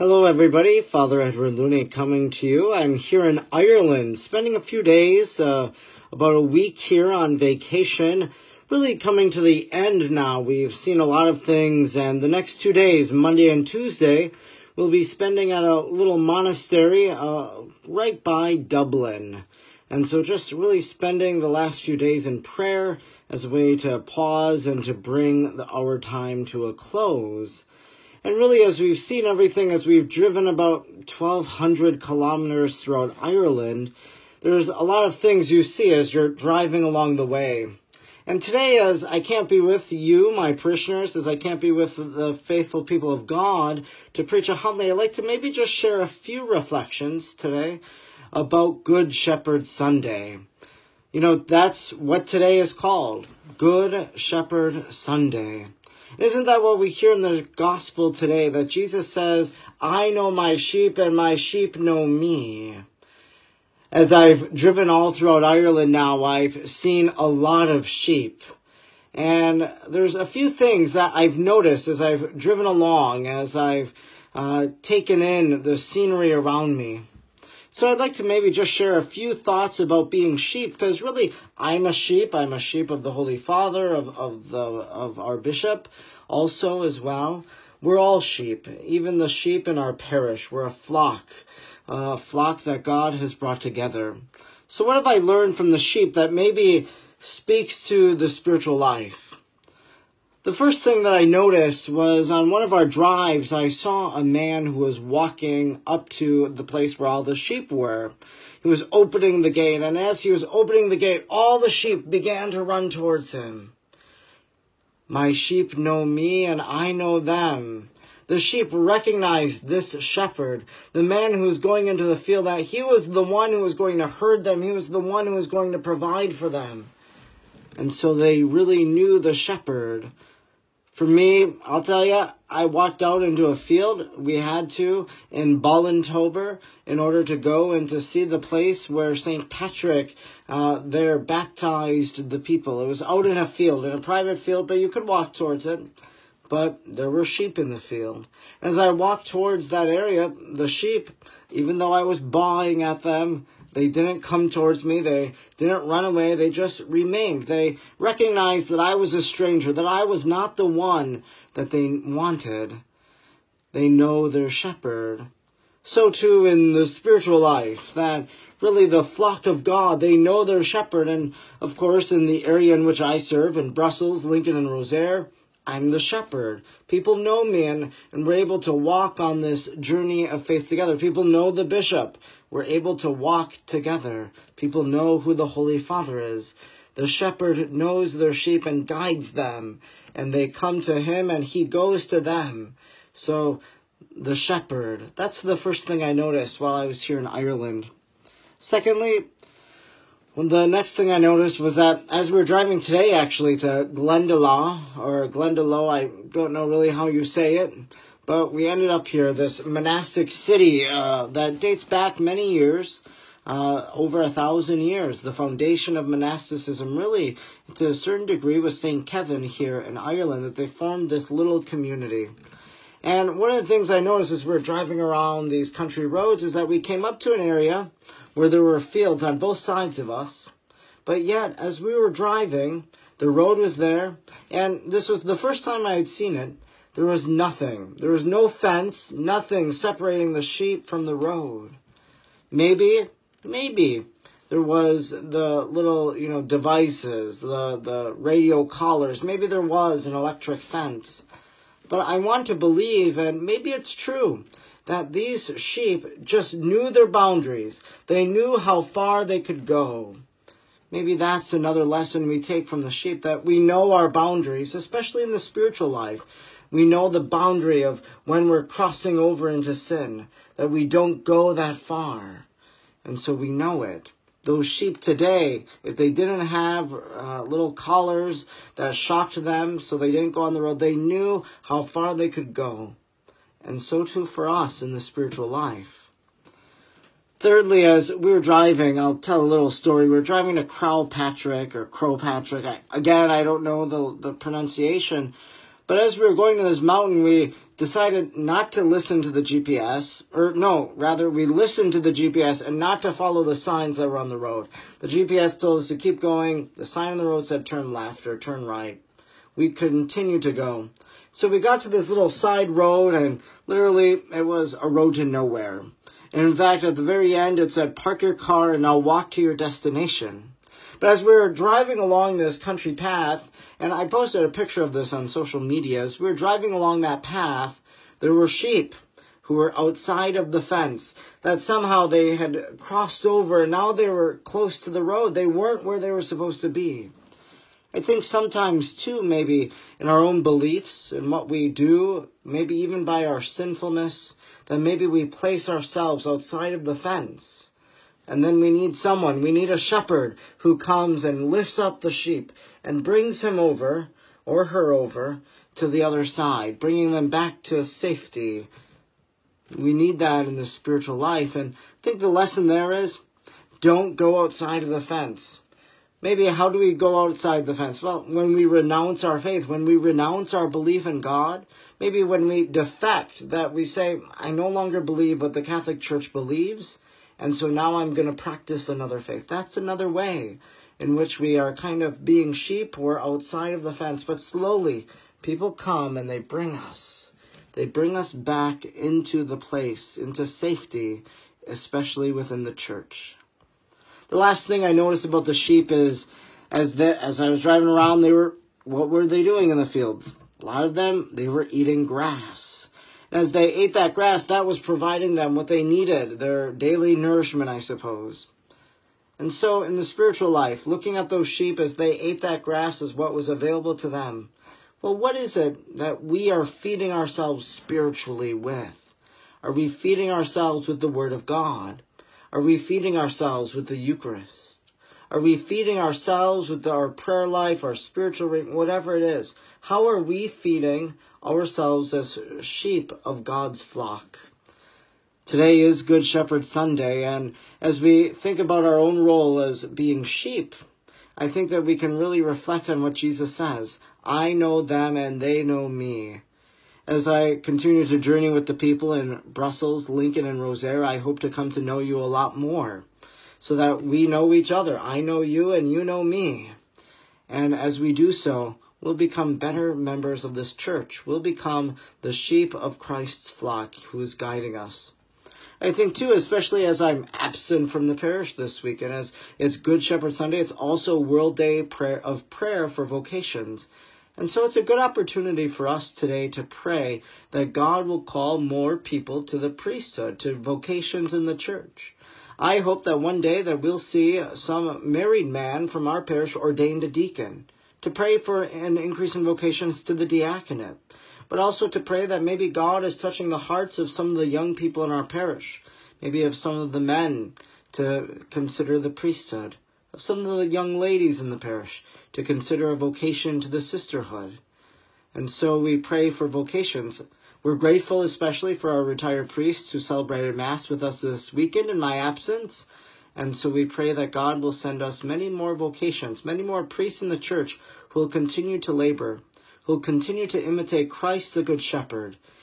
Hello, everybody. Father Edward Looney coming to you. I'm here in Ireland, spending a few days, uh, about a week here on vacation. Really coming to the end now. We've seen a lot of things, and the next two days, Monday and Tuesday, we'll be spending at a little monastery uh, right by Dublin. And so, just really spending the last few days in prayer as a way to pause and to bring the, our time to a close. And really, as we've seen everything, as we've driven about 1,200 kilometers throughout Ireland, there's a lot of things you see as you're driving along the way. And today, as I can't be with you, my parishioners, as I can't be with the faithful people of God to preach a homily, I'd like to maybe just share a few reflections today about Good Shepherd Sunday. You know, that's what today is called Good Shepherd Sunday. Isn't that what we hear in the gospel today? That Jesus says, I know my sheep and my sheep know me. As I've driven all throughout Ireland now, I've seen a lot of sheep. And there's a few things that I've noticed as I've driven along, as I've uh, taken in the scenery around me. So I'd like to maybe just share a few thoughts about being sheep, because really I'm a sheep. I'm a sheep of the Holy Father, of, of the of our bishop, also as well. We're all sheep, even the sheep in our parish. We're a flock, a flock that God has brought together. So what have I learned from the sheep that maybe speaks to the spiritual life? The first thing that I noticed was on one of our drives, I saw a man who was walking up to the place where all the sheep were. He was opening the gate, and as he was opening the gate, all the sheep began to run towards him. My sheep know me, and I know them. The sheep recognized this shepherd, the man who was going into the field, that he was the one who was going to herd them, he was the one who was going to provide for them. And so they really knew the shepherd. For me, I'll tell you, I walked out into a field. We had to in Ballintober in order to go and to see the place where St. Patrick uh, there baptized the people. It was out in a field, in a private field, but you could walk towards it. But there were sheep in the field. As I walked towards that area, the sheep, even though I was bawling at them, they didn't come towards me. They didn't run away. They just remained. They recognized that I was a stranger, that I was not the one that they wanted. They know their shepherd. So too in the spiritual life, that really the flock of God, they know their shepherd. And of course, in the area in which I serve, in Brussels, Lincoln, and Rosiere, I'm the shepherd. People know me and, and we're able to walk on this journey of faith together. People know the bishop. We're able to walk together. People know who the Holy Father is. The shepherd knows their sheep and guides them, and they come to him and he goes to them. So, the shepherd, that's the first thing I noticed while I was here in Ireland. Secondly, well, the next thing I noticed was that as we were driving today, actually, to Glendalough, or Glendalough, I don't know really how you say it, but we ended up here, this monastic city uh, that dates back many years, uh, over a thousand years. The foundation of monasticism, really, to a certain degree, was St. Kevin here in Ireland, that they formed this little community. And one of the things I noticed as we were driving around these country roads is that we came up to an area where there were fields on both sides of us. But yet, as we were driving, the road was there, and this was the first time I had seen it. There was nothing. There was no fence, nothing separating the sheep from the road. Maybe, maybe there was the little, you know, devices, the, the radio collars. Maybe there was an electric fence. But I want to believe, and maybe it's true, that these sheep just knew their boundaries. They knew how far they could go. Maybe that's another lesson we take from the sheep that we know our boundaries, especially in the spiritual life. We know the boundary of when we're crossing over into sin, that we don't go that far. And so we know it. Those sheep today, if they didn't have uh, little collars that shocked them so they didn't go on the road, they knew how far they could go. And so too for us in the spiritual life. Thirdly, as we were driving, I'll tell a little story. We were driving to Croagh Patrick or Croagh Patrick. I, again, I don't know the, the pronunciation, but as we were going to this mountain, we decided not to listen to the GPS, or no, rather, we listened to the GPS and not to follow the signs that were on the road. The GPS told us to keep going. The sign on the road said turn left or turn right. We continued to go. So we got to this little side road, and literally, it was a road to nowhere. And in fact, at the very end, it said, park your car and I'll walk to your destination. But as we were driving along this country path, and I posted a picture of this on social media, as we were driving along that path, there were sheep who were outside of the fence that somehow they had crossed over and now they were close to the road. They weren't where they were supposed to be. I think sometimes too, maybe in our own beliefs and what we do, maybe even by our sinfulness, that maybe we place ourselves outside of the fence. And then we need someone, we need a shepherd who comes and lifts up the sheep and brings him over or her over to the other side, bringing them back to safety. We need that in the spiritual life. And I think the lesson there is don't go outside of the fence. Maybe how do we go outside the fence? Well, when we renounce our faith, when we renounce our belief in God, maybe when we defect, that we say, I no longer believe what the Catholic Church believes, and so now I'm going to practice another faith. That's another way in which we are kind of being sheep. We're outside of the fence, but slowly people come and they bring us. They bring us back into the place, into safety, especially within the church. The last thing I noticed about the sheep is as the, as I was driving around, they were what were they doing in the fields? A lot of them, they were eating grass And as they ate that grass, that was providing them what they needed, their daily nourishment, I suppose. And so, in the spiritual life, looking at those sheep as they ate that grass is what was available to them. Well, what is it that we are feeding ourselves spiritually with? Are we feeding ourselves with the Word of God? Are we feeding ourselves with the Eucharist? Are we feeding ourselves with our prayer life, our spiritual, whatever it is? How are we feeding ourselves as sheep of God's flock. Today is Good Shepherd Sunday, and as we think about our own role as being sheep, I think that we can really reflect on what Jesus says I know them and they know me. As I continue to journey with the people in Brussels, Lincoln, and Rosiere, I hope to come to know you a lot more so that we know each other. I know you and you know me. And as we do so, we'll become better members of this church. We'll become the sheep of Christ's flock who is guiding us. I think too, especially as I'm absent from the parish this week, and as it's Good Shepherd Sunday, it's also World Day prayer of prayer for vocations. And so it's a good opportunity for us today to pray that God will call more people to the priesthood, to vocations in the church. I hope that one day that we'll see some married man from our parish ordained a deacon to pray for an increase in vocations to the diaconate, but also to pray that maybe God is touching the hearts of some of the young people in our parish, maybe of some of the men to consider the priesthood, of some of the young ladies in the parish to consider a vocation to the sisterhood. And so we pray for vocations. We're grateful especially for our retired priests who celebrated Mass with us this weekend in my absence. And so we pray that God will send us many more vocations, many more priests in the church who will continue to labor, who will continue to imitate Christ the Good Shepherd